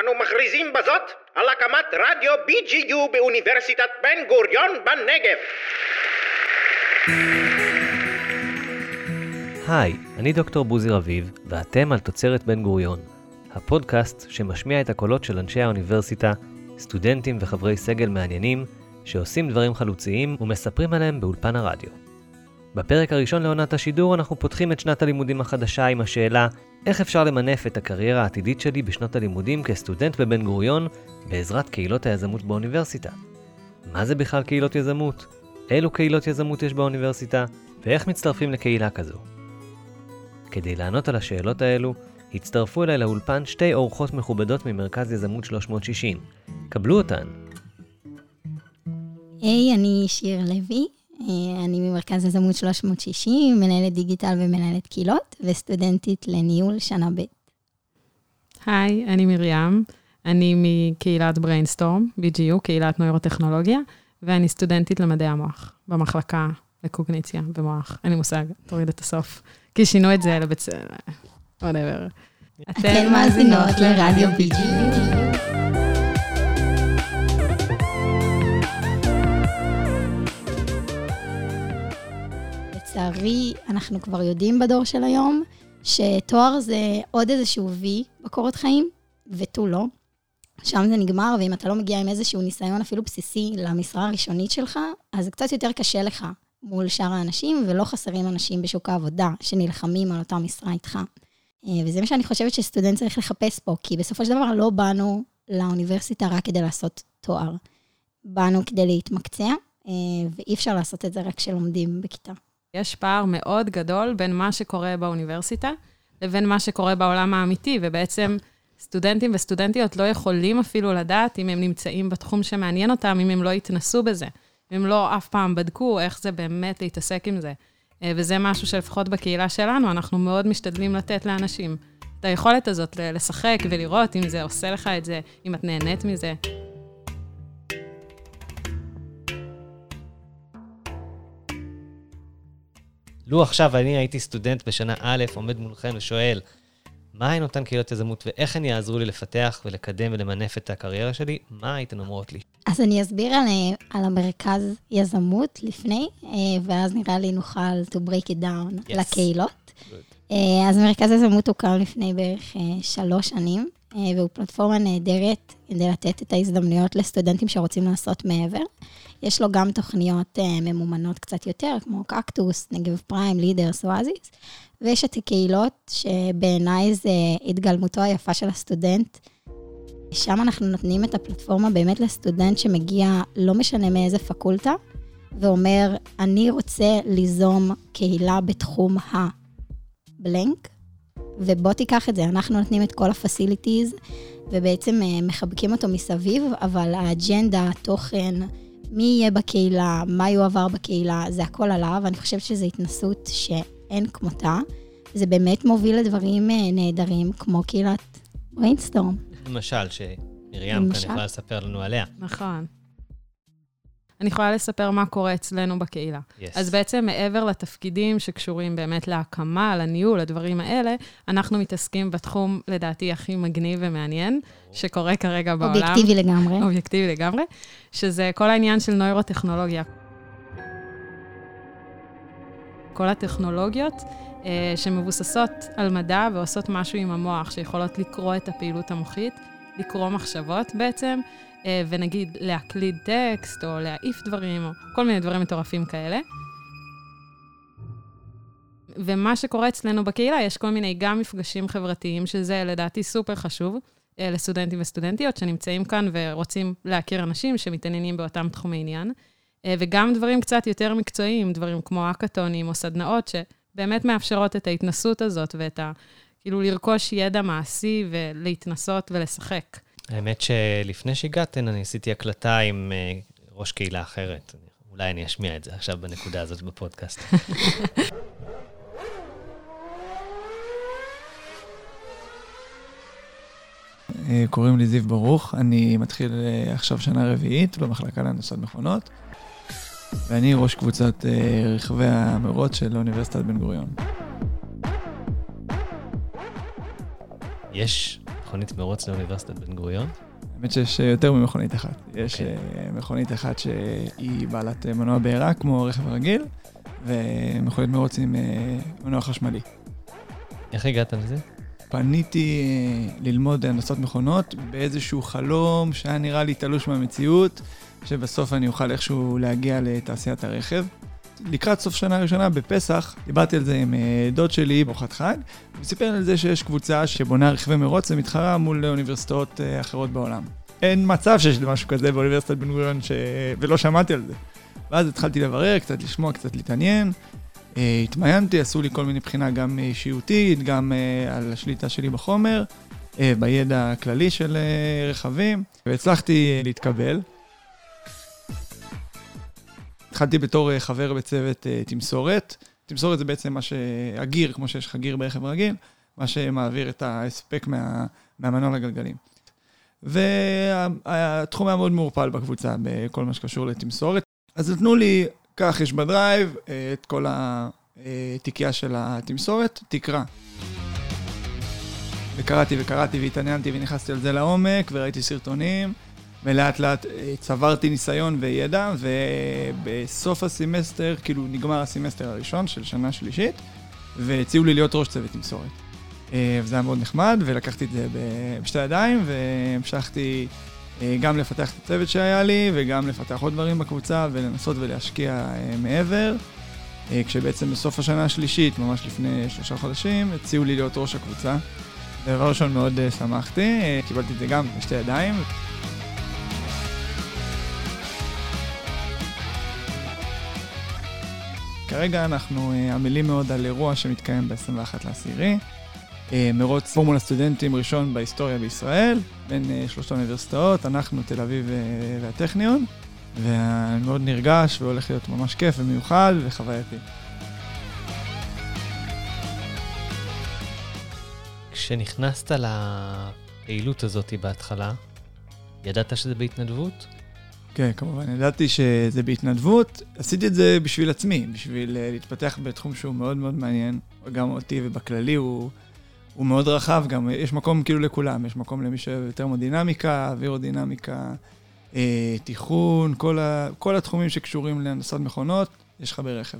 אנו מכריזים בזאת על הקמת רדיו BGU באוניברסיטת בן גוריון בנגב. היי, אני דוקטור בוזי רביב, ואתם על תוצרת בן גוריון, הפודקאסט שמשמיע את הקולות של אנשי האוניברסיטה, סטודנטים וחברי סגל מעניינים, שעושים דברים חלוציים ומספרים עליהם באולפן הרדיו. בפרק הראשון לעונת השידור אנחנו פותחים את שנת הלימודים החדשה עם השאלה איך אפשר למנף את הקריירה העתידית שלי בשנות הלימודים כסטודנט בבן גוריון בעזרת קהילות היזמות באוניברסיטה. מה זה בכלל קהילות יזמות? אילו קהילות יזמות יש באוניברסיטה? ואיך מצטרפים לקהילה כזו? כדי לענות על השאלות האלו, הצטרפו אליי לאולפן שתי אורחות מכובדות ממרכז יזמות 360. קבלו אותן. היי, hey, אני שיר לוי, אני ממרכז יזמות 360, מנהלת דיגיטל ומנהלת קהילות, וסטודנטית לניהול שנה ב'. היי, אני מרים, אני מקהילת בריינסטורם, BGU, קהילת נוירוטכנולוגיה, ואני סטודנטית למדעי המוח, במחלקה לקוגניציה במוח. אין לי מושג, תוריד את הסוף. כי שינו את זה לבית... Whatever. אתן מאזינות לרדיו BGU. לצערי, אנחנו כבר יודעים בדור של היום, שתואר זה עוד איזשהו וי בקורות חיים, ותו לא. שם זה נגמר, ואם אתה לא מגיע עם איזשהו ניסיון אפילו בסיסי למשרה הראשונית שלך, אז זה קצת יותר קשה לך מול שאר האנשים, ולא חסרים אנשים בשוק העבודה שנלחמים על אותה משרה איתך. אה, וזה מה שאני חושבת שסטודנט צריך לחפש פה, כי בסופו של דבר לא באנו לאוניברסיטה רק כדי לעשות תואר. באנו כדי להתמקצע, אה, ואי אפשר לעשות את זה רק כשלומדים בכיתה. יש פער מאוד גדול בין מה שקורה באוניברסיטה לבין מה שקורה בעולם האמיתי, ובעצם סטודנטים וסטודנטיות לא יכולים אפילו לדעת אם הם נמצאים בתחום שמעניין אותם, אם הם לא יתנסו בזה. אם הם לא אף פעם בדקו איך זה באמת להתעסק עם זה. אה, וזה משהו שלפחות בקהילה שלנו, אנחנו מאוד משתדלים לתת לאנשים. את היכולת הזאת לשחק ולראות אם זה עושה לך את זה, אם את נהנית מזה. לו עכשיו אני הייתי סטודנט בשנה א', עומד מולכם ושואל, מה הן אותן קהילות יזמות ואיך הן יעזרו לי לפתח ולקדם ולמנף את הקריירה שלי, מה הייתן אומרות לי? אז אני אסביר על, על המרכז יזמות לפני, אה, ואז נראה לי נוכל to break it down yes. לקהילות. Good. אה, אז מרכז יזמות הוקם לפני בערך אה, שלוש שנים, והוא פלטפורמה נהדרת כדי לתת את ההזדמנויות לסטודנטים שרוצים לעשות מעבר. יש לו גם תוכניות אה, ממומנות קצת יותר, כמו קקטוס, נגב פריים, לידרס, אואזיס, ויש את הקהילות, שבעיניי זה התגלמותו היפה של הסטודנט. שם אנחנו נותנים את הפלטפורמה באמת לסטודנט שמגיע, לא משנה מאיזה פקולטה, ואומר, אני רוצה ליזום קהילה בתחום ה blank, ובוא תיקח את זה. אנחנו נותנים את כל ה facilities, ובעצם אה, מחבקים אותו מסביב, אבל האג'נדה, התוכן, מי יהיה בקהילה, מה יועבר בקהילה, זה הכל עליו, ואני חושבת שזו התנסות שאין כמותה. זה באמת מוביל לדברים אה, נהדרים, כמו קהילת בריינסטורם. למשל, שמרים כאן יכולה לספר לנו עליה. נכון. אני יכולה לספר מה קורה אצלנו בקהילה. Yes. אז בעצם מעבר לתפקידים שקשורים באמת להקמה, לניהול, לדברים האלה, אנחנו מתעסקים בתחום, לדעתי, הכי מגניב ומעניין, שקורה כרגע בעולם. אובייקטיבי לגמרי. אובייקטיבי לגמרי, שזה כל העניין של נוירוטכנולוגיה. כל הטכנולוגיות אה, שמבוססות על מדע ועושות משהו עם המוח, שיכולות לקרוא את הפעילות המוחית, לקרוא מחשבות בעצם, ונגיד להקליד טקסט, או להעיף דברים, או כל מיני דברים מטורפים כאלה. ומה שקורה אצלנו בקהילה, יש כל מיני גם מפגשים חברתיים, שזה לדעתי סופר חשוב אה, לסטודנטים וסטודנטיות שנמצאים כאן ורוצים להכיר אנשים שמתעניינים באותם תחומי עניין, אה, וגם דברים קצת יותר מקצועיים, דברים כמו אקתונים או סדנאות, שבאמת מאפשרות את ההתנסות הזאת ואת ה... כאילו לרכוש ידע מעשי ולהתנסות ולשחק. האמת שלפני שהגעתן, אני עשיתי הקלטה עם uh, ראש קהילה אחרת. אולי אני אשמיע את זה עכשיו בנקודה הזאת בפודקאסט. אה, קוראים לי זיו ברוך, אני מתחיל אה, עכשיו שנה רביעית במחלקה להנדסת מכונות, ואני ראש קבוצת רכבי המרוץ של אוניברסיטת בן גוריון. יש מכונית מרוץ לאוניברסיטת בן גוריון? האמת שיש יותר ממכונית אחת. יש okay. אוקיי. מכונית אחת שהיא בעלת מנוע בעירה, כמו רכב רגיל, ומכונית מרוץ עם מנוע חשמלי. איך הגעת לזה? פניתי ללמוד הנדסות מכונות באיזשהו חלום שהיה נראה לי תלוש מהמציאות, שבסוף אני אוכל איכשהו להגיע לתעשיית הרכב. לקראת סוף שנה ראשונה, בפסח, דיברתי על זה עם אה, דוד שלי בארוחת חג, הוא סיפר על זה שיש קבוצה שבונה רכבי מרוץ ומתחרה מול אוניברסיטאות אה, אחרות בעולם. אין מצב שיש משהו כזה באוניברסיטת בן גוריון, ש... ולא שמעתי על זה. ואז התחלתי לברר, קצת לשמוע, קצת להתעניין. אה, התמיינתי, עשו לי כל מיני בחינה גם אישיותית, גם על השליטה שלי בחומר, בידע הכללי של רכבים, והצלחתי להתקבל. התחלתי בתור אה, חבר בצוות אה, תמסורת. תמסורת זה בעצם מה שהגיר, כמו שיש לך גיר ברכב רגיל, מה שמעביר את ההספק מה, מהמנוע לגלגלים. והתחום היה מאוד מעורפל בקבוצה בכל מה שקשור לתמסורת. אז נתנו לי, קח, יש בדרייב אה, את כל התיקייה של התמסורת, תקרא. וקראתי וקראתי והתעניינתי ונכנסתי על זה לעומק, וראיתי סרטונים. ולאט לאט אה, צברתי ניסיון וידע, ובסוף הסמסטר, כאילו נגמר הסמסטר הראשון של שנה שלישית, והציעו לי להיות ראש צוות תמסורת. אה, וזה היה מאוד נחמד, ולקחתי את זה בשתי ידיים, והמשכתי אה, גם לפתח את הצוות שהיה לי, וגם לפתח עוד דברים בקבוצה, ולנסות ולהשקיע מעבר. כשבעצם בסוף השנה השלישית, ממש לפני שלושה חודשים, הציעו לי להיות ראש הקבוצה. דבר ראשון מאוד שמחתי, קיבלתי את זה גם בשתי ידיים. כרגע אנחנו אה, עמלים מאוד על אירוע שמתקיים ב-21 לעשירי. אה, מרוץ פורמולה סטודנטים ראשון בהיסטוריה בישראל, בין אה, שלושת האוניברסיטאות, אנחנו, תל אביב והטכניון, ואני מאוד נרגש והולך להיות ממש כיף ומיוחד וחווייתי. כשנכנסת לפעילות הזאת בהתחלה, ידעת שזה בהתנדבות? כן, כמובן, ידעתי שזה בהתנדבות. עשיתי את זה בשביל עצמי, בשביל אה, להתפתח בתחום שהוא מאוד מאוד מעניין, גם אותי ובכללי הוא, הוא מאוד רחב, גם יש מקום כאילו לכולם, יש מקום למי שאוהב יותר מודינמיקה, אווירודינמיקה, אה, תיכון, כל, ה, כל התחומים שקשורים להנדסת מכונות, יש לך ברכב.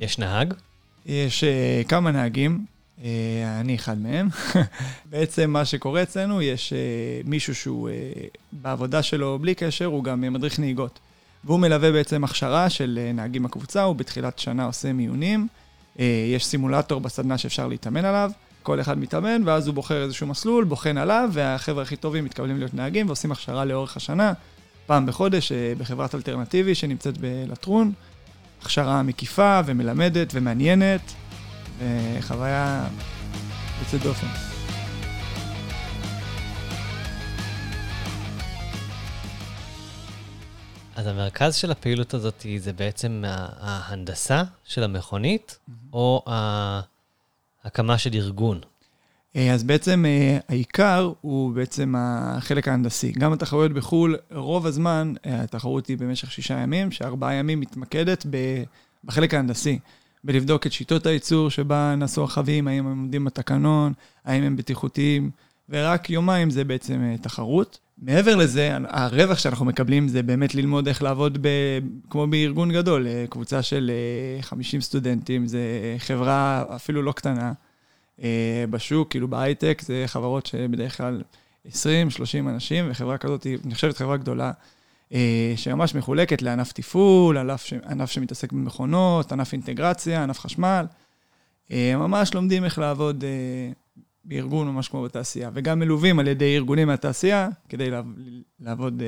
יש נהג? יש אה, כמה נהגים, אני אחד מהם. בעצם מה שקורה אצלנו, יש אה, מישהו שהוא אה, בעבודה שלו בלי קשר, הוא גם מדריך נהיגות. והוא מלווה בעצם הכשרה של נהגים בקבוצה, הוא בתחילת שנה עושה מיונים. יש סימולטור בסדנה שאפשר להתאמן עליו, כל אחד מתאמן, ואז הוא בוחר איזשהו מסלול, בוחן עליו, והחבר'ה הכי טובים מתקבלים להיות נהגים ועושים הכשרה לאורך השנה, פעם בחודש, בחברת אלטרנטיבי שנמצאת בלטרון. הכשרה מקיפה ומלמדת ומעניינת. וחוויה יוצאת דופן. אז המרכז של הפעילות הזאת זה בעצם ההנדסה של המכונית, mm-hmm. או ההקמה של ארגון? אה, אז בעצם אה, העיקר הוא בעצם החלק ההנדסי. גם התחרויות בחו"ל, רוב הזמן אה, התחרות היא במשך שישה ימים, שארבעה ימים מתמקדת בחלק ההנדסי. בלבדוק את שיטות הייצור שבה נעשו החווים, האם הם עומדים בתקנון, האם הם בטיחותיים, ורק יומיים זה בעצם אה, תחרות. מעבר לזה, הרווח שאנחנו מקבלים זה באמת ללמוד איך לעבוד ב, כמו בארגון גדול, אה, קבוצה של 50 אה, סטודנטים, זה חברה אפילו לא קטנה בשוק, כאילו בהייטק, זה חברות שבדרך כלל 20-30 אנשים, וחברה כזאת היא נחשבת חברה גדולה. אה, שממש מחולקת לענף תפעול, ענף, ש... ענף שמתעסק במכונות, ענף אינטגרציה, ענף חשמל. אה, ממש לומדים איך לעבוד אה, בארגון ממש כמו בתעשייה, וגם מלווים על ידי ארגונים מהתעשייה כדי לעבוד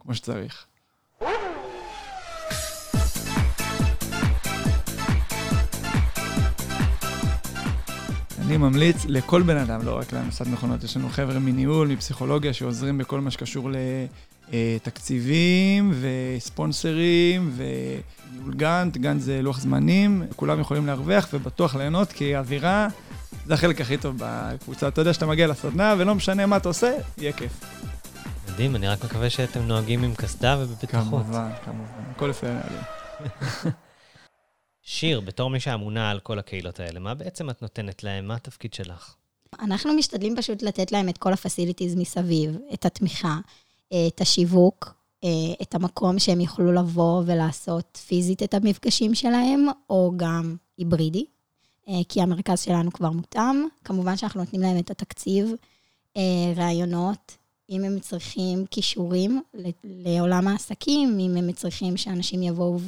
כמו שצריך. אני ממליץ לכל בן אדם, לא רק להנדסת מכונות, יש לנו חבר'ה מניהול, מפסיכולוגיה, שעוזרים בכל מה שקשור אה, תקציבים וספונסרים וניהול גאנט, גאנט זה לוח זמנים, כולם יכולים להרוויח ובטוח ליהנות, כי האווירה זה החלק הכי טוב בקבוצה. אתה יודע שאתה מגיע לסדנה ולא משנה מה אתה עושה, יהיה כיף. מדהים, אני רק מקווה שאתם נוהגים עם קסדה ובבטחות. כמובן, כמובן, הכל לפי הנהלים. שיר, בתור מי שאמונה על כל הקהילות האלה, מה בעצם את נותנת להם? מה התפקיד שלך? אנחנו משתדלים פשוט לתת להם את כל הפסיליטיז מסביב, את התמיכה, את השיווק, את המקום שהם יוכלו לבוא ולעשות פיזית את המפגשים שלהם, או גם היברידי, כי המרכז שלנו כבר מותאם. כמובן שאנחנו נותנים להם את התקציב, רעיונות, אם הם צריכים כישורים לעולם העסקים, אם הם צריכים שאנשים יבואו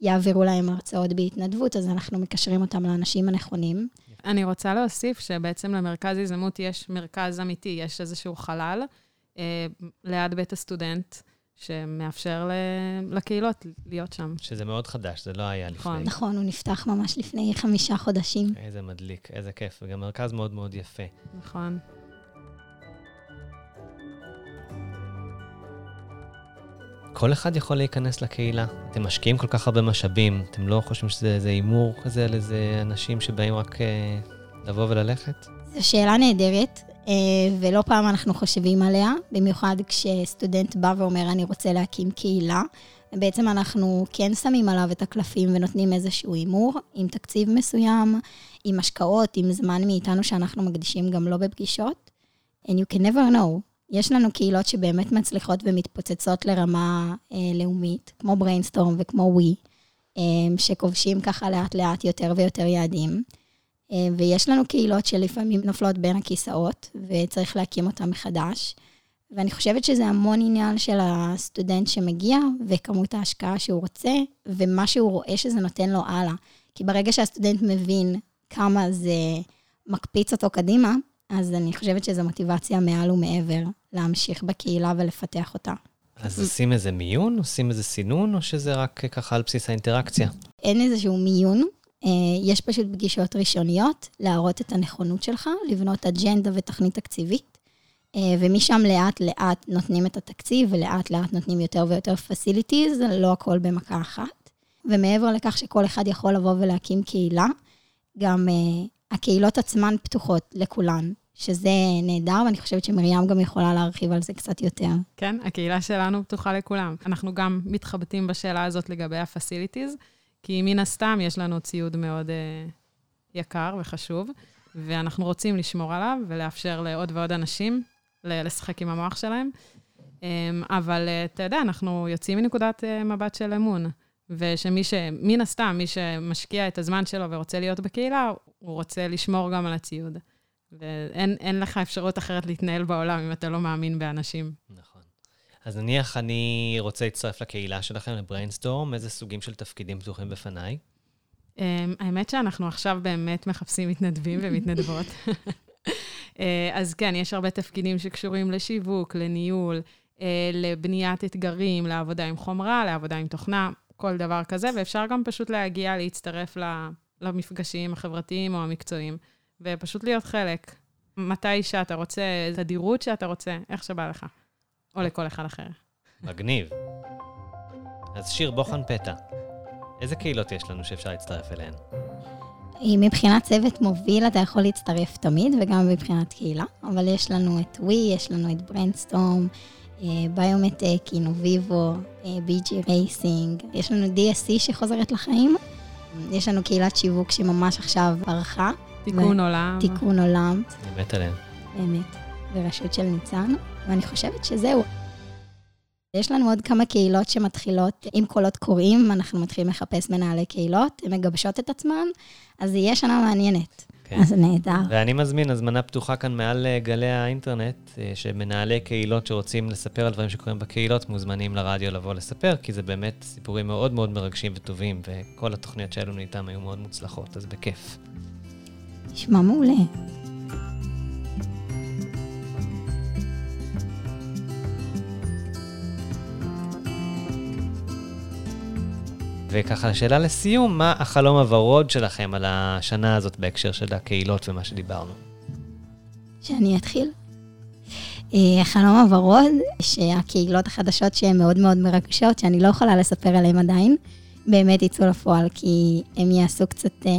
ויעבירו להם הרצאות בהתנדבות, אז אנחנו מקשרים אותם לאנשים הנכונים. אני רוצה להוסיף שבעצם למרכז הזדמנות יש מרכז אמיתי, יש איזשהו חלל אה, ליד בית הסטודנט. שמאפשר לקהילות להיות שם. שזה מאוד חדש, זה לא היה לפני. נכון, נכון, הוא נפתח ממש לפני חמישה חודשים. איזה מדליק, איזה כיף, וגם מרכז מאוד מאוד יפה. נכון. כל אחד יכול להיכנס לקהילה. אתם משקיעים כל כך הרבה משאבים, אתם לא חושבים שזה איזה הימור כזה על איזה אנשים שבאים רק אה, לבוא וללכת? זו שאלה נהדרת, אה, ולא פעם אנחנו חושבים עליה, במיוחד כשסטודנט בא ואומר, אני רוצה להקים קהילה. בעצם אנחנו כן שמים עליו את הקלפים ונותנים איזשהו הימור, עם תקציב מסוים, עם השקעות, עם זמן מאיתנו שאנחנו מקדישים גם לא בפגישות. And you can never know. יש לנו קהילות שבאמת מצליחות ומתפוצצות לרמה אה, לאומית, כמו בריינסטורם וכמו ווי, אה, שכובשים ככה לאט-לאט יותר ויותר יעדים. אה, ויש לנו קהילות שלפעמים נופלות בין הכיסאות, וצריך להקים אותן מחדש. ואני חושבת שזה המון עניין של הסטודנט שמגיע, וכמות ההשקעה שהוא רוצה, ומה שהוא רואה שזה נותן לו הלאה. כי ברגע שהסטודנט מבין כמה זה מקפיץ אותו קדימה, אז אני חושבת שזו מוטיבציה מעל ומעבר להמשיך בקהילה ולפתח אותה. אז עושים איזה מיון, עושים איזה סינון, או שזה רק ככה על בסיס האינטראקציה? אין איזשהו מיון, אה, יש פשוט פגישות ראשוניות, להראות את הנכונות שלך, לבנות אג'נדה ותכנית תקציבית, אה, ומשם לאט-לאט נותנים את התקציב, ולאט-לאט נותנים יותר ויותר פסיליטיז, לא הכל במכה אחת. ומעבר לכך שכל אחד יכול לבוא ולהקים קהילה, גם אה, הקהילות עצמן פתוחות לכולן, שזה נהדר, ואני חושבת שמרים גם יכולה להרחיב על זה קצת יותר. כן, הקהילה שלנו פתוחה לכולם. אנחנו גם מתחבטים בשאלה הזאת לגבי ה-facilities, כי מן הסתם יש לנו ציוד מאוד uh, יקר וחשוב, ואנחנו רוצים לשמור עליו ולאפשר לעוד ועוד אנשים לשחק עם המוח שלהם. Um, אבל uh, אתה יודע, אנחנו יוצאים מנקודת uh, מבט של אמון. ושמי ש... מן הסתם, מי שמשקיע את הזמן שלו ורוצה להיות בקהילה, הוא רוצה לשמור גם על הציוד. ואין לך אפשרות אחרת להתנהל בעולם אם אתה לא מאמין באנשים. נכון. אז נניח אני רוצה להצטרף לקהילה שלכם, לבריינסטורם, איזה סוגים של תפקידים פתוחים בפניי? Um, האמת שאנחנו עכשיו באמת מחפשים מתנדבים ומתנדבות. uh, אז כן, יש הרבה תפקידים שקשורים לשיווק, לניהול, uh, לבניית אתגרים, לעבודה עם חומרה, לעבודה עם תוכנה. כל דבר כזה, ואפשר גם פשוט להגיע, להצטרף למפגשים החברתיים או המקצועיים, ופשוט להיות חלק. מתי שאתה רוצה, תדירות שאתה רוצה, איך שבא לך, או לכל אחד אחר. מגניב. אז שיר בוחן פתע. איזה קהילות יש לנו שאפשר להצטרף אליהן? מבחינת צוות מוביל אתה יכול להצטרף תמיד, וגם מבחינת קהילה, אבל יש לנו את ווי, יש לנו את ברנדסטורם, ביומטק, אינוביבו, BG Racing, יש לנו DSC שחוזרת לחיים, יש לנו קהילת שיווק שממש עכשיו ערכה. תיקון עולם. תיקון עולם. אני מת עליהם. באמת, בראשות של ניצן, ואני חושבת שזהו. יש לנו עוד כמה קהילות שמתחילות עם קולות קוראים, אנחנו מתחילים לחפש מנהלי קהילות, הן מגבשות את עצמן, אז זה יהיה שנה מעניינת. כן. אז נהדר. ואני מזמין הזמנה פתוחה כאן מעל אה, גלי האינטרנט, אה, שמנהלי קהילות שרוצים לספר על דברים שקורים בקהילות, מוזמנים לרדיו לבוא לספר, כי זה באמת סיפורים מאוד מאוד מרגשים וטובים, וכל התוכניות שהיו לנו איתם היו מאוד מוצלחות, אז בכיף. נשמע מעולה. וככה, שאלה לסיום, מה החלום הוורוד שלכם על השנה הזאת בהקשר של הקהילות ומה שדיברנו? שאני אתחיל? אה, החלום הוורוד, שהקהילות החדשות שהן מאוד מאוד מרגשות, שאני לא יכולה לספר עליהן עדיין, באמת יצאו לפועל, כי הם יעשו קצת אה,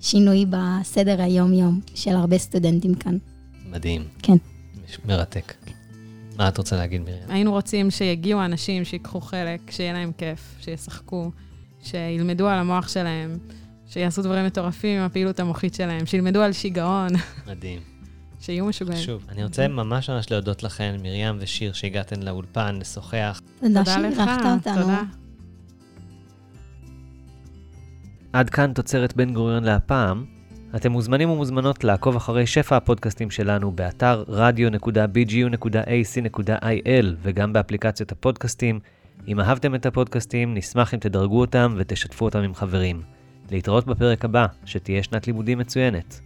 שינוי בסדר היום-יום של הרבה סטודנטים כאן. מדהים. כן. מרתק. מה את רוצה להגיד, מרים? היינו רוצים שיגיעו אנשים שיקחו חלק, שיהיה להם כיף, שישחקו, שילמדו על המוח שלהם, שיעשו דברים מטורפים עם הפעילות המוחית שלהם, שילמדו על שיגעון. מדהים. שיהיו משוגעים. שוב, אני רוצה ממש ממש להודות לכן, מרים ושיר, שהגעתן לאולפן לשוחח. תודה תודה לך, שאירחת אותנו. תודה. עד כאן תוצרת בן גוריון להפעם. אתם מוזמנים ומוזמנות לעקוב אחרי שפע הפודקאסטים שלנו באתר radio.bgu.ac.il וגם באפליקציות הפודקאסטים. אם אהבתם את הפודקאסטים, נשמח אם תדרגו אותם ותשתפו אותם עם חברים. להתראות בפרק הבא, שתהיה שנת לימודים מצוינת.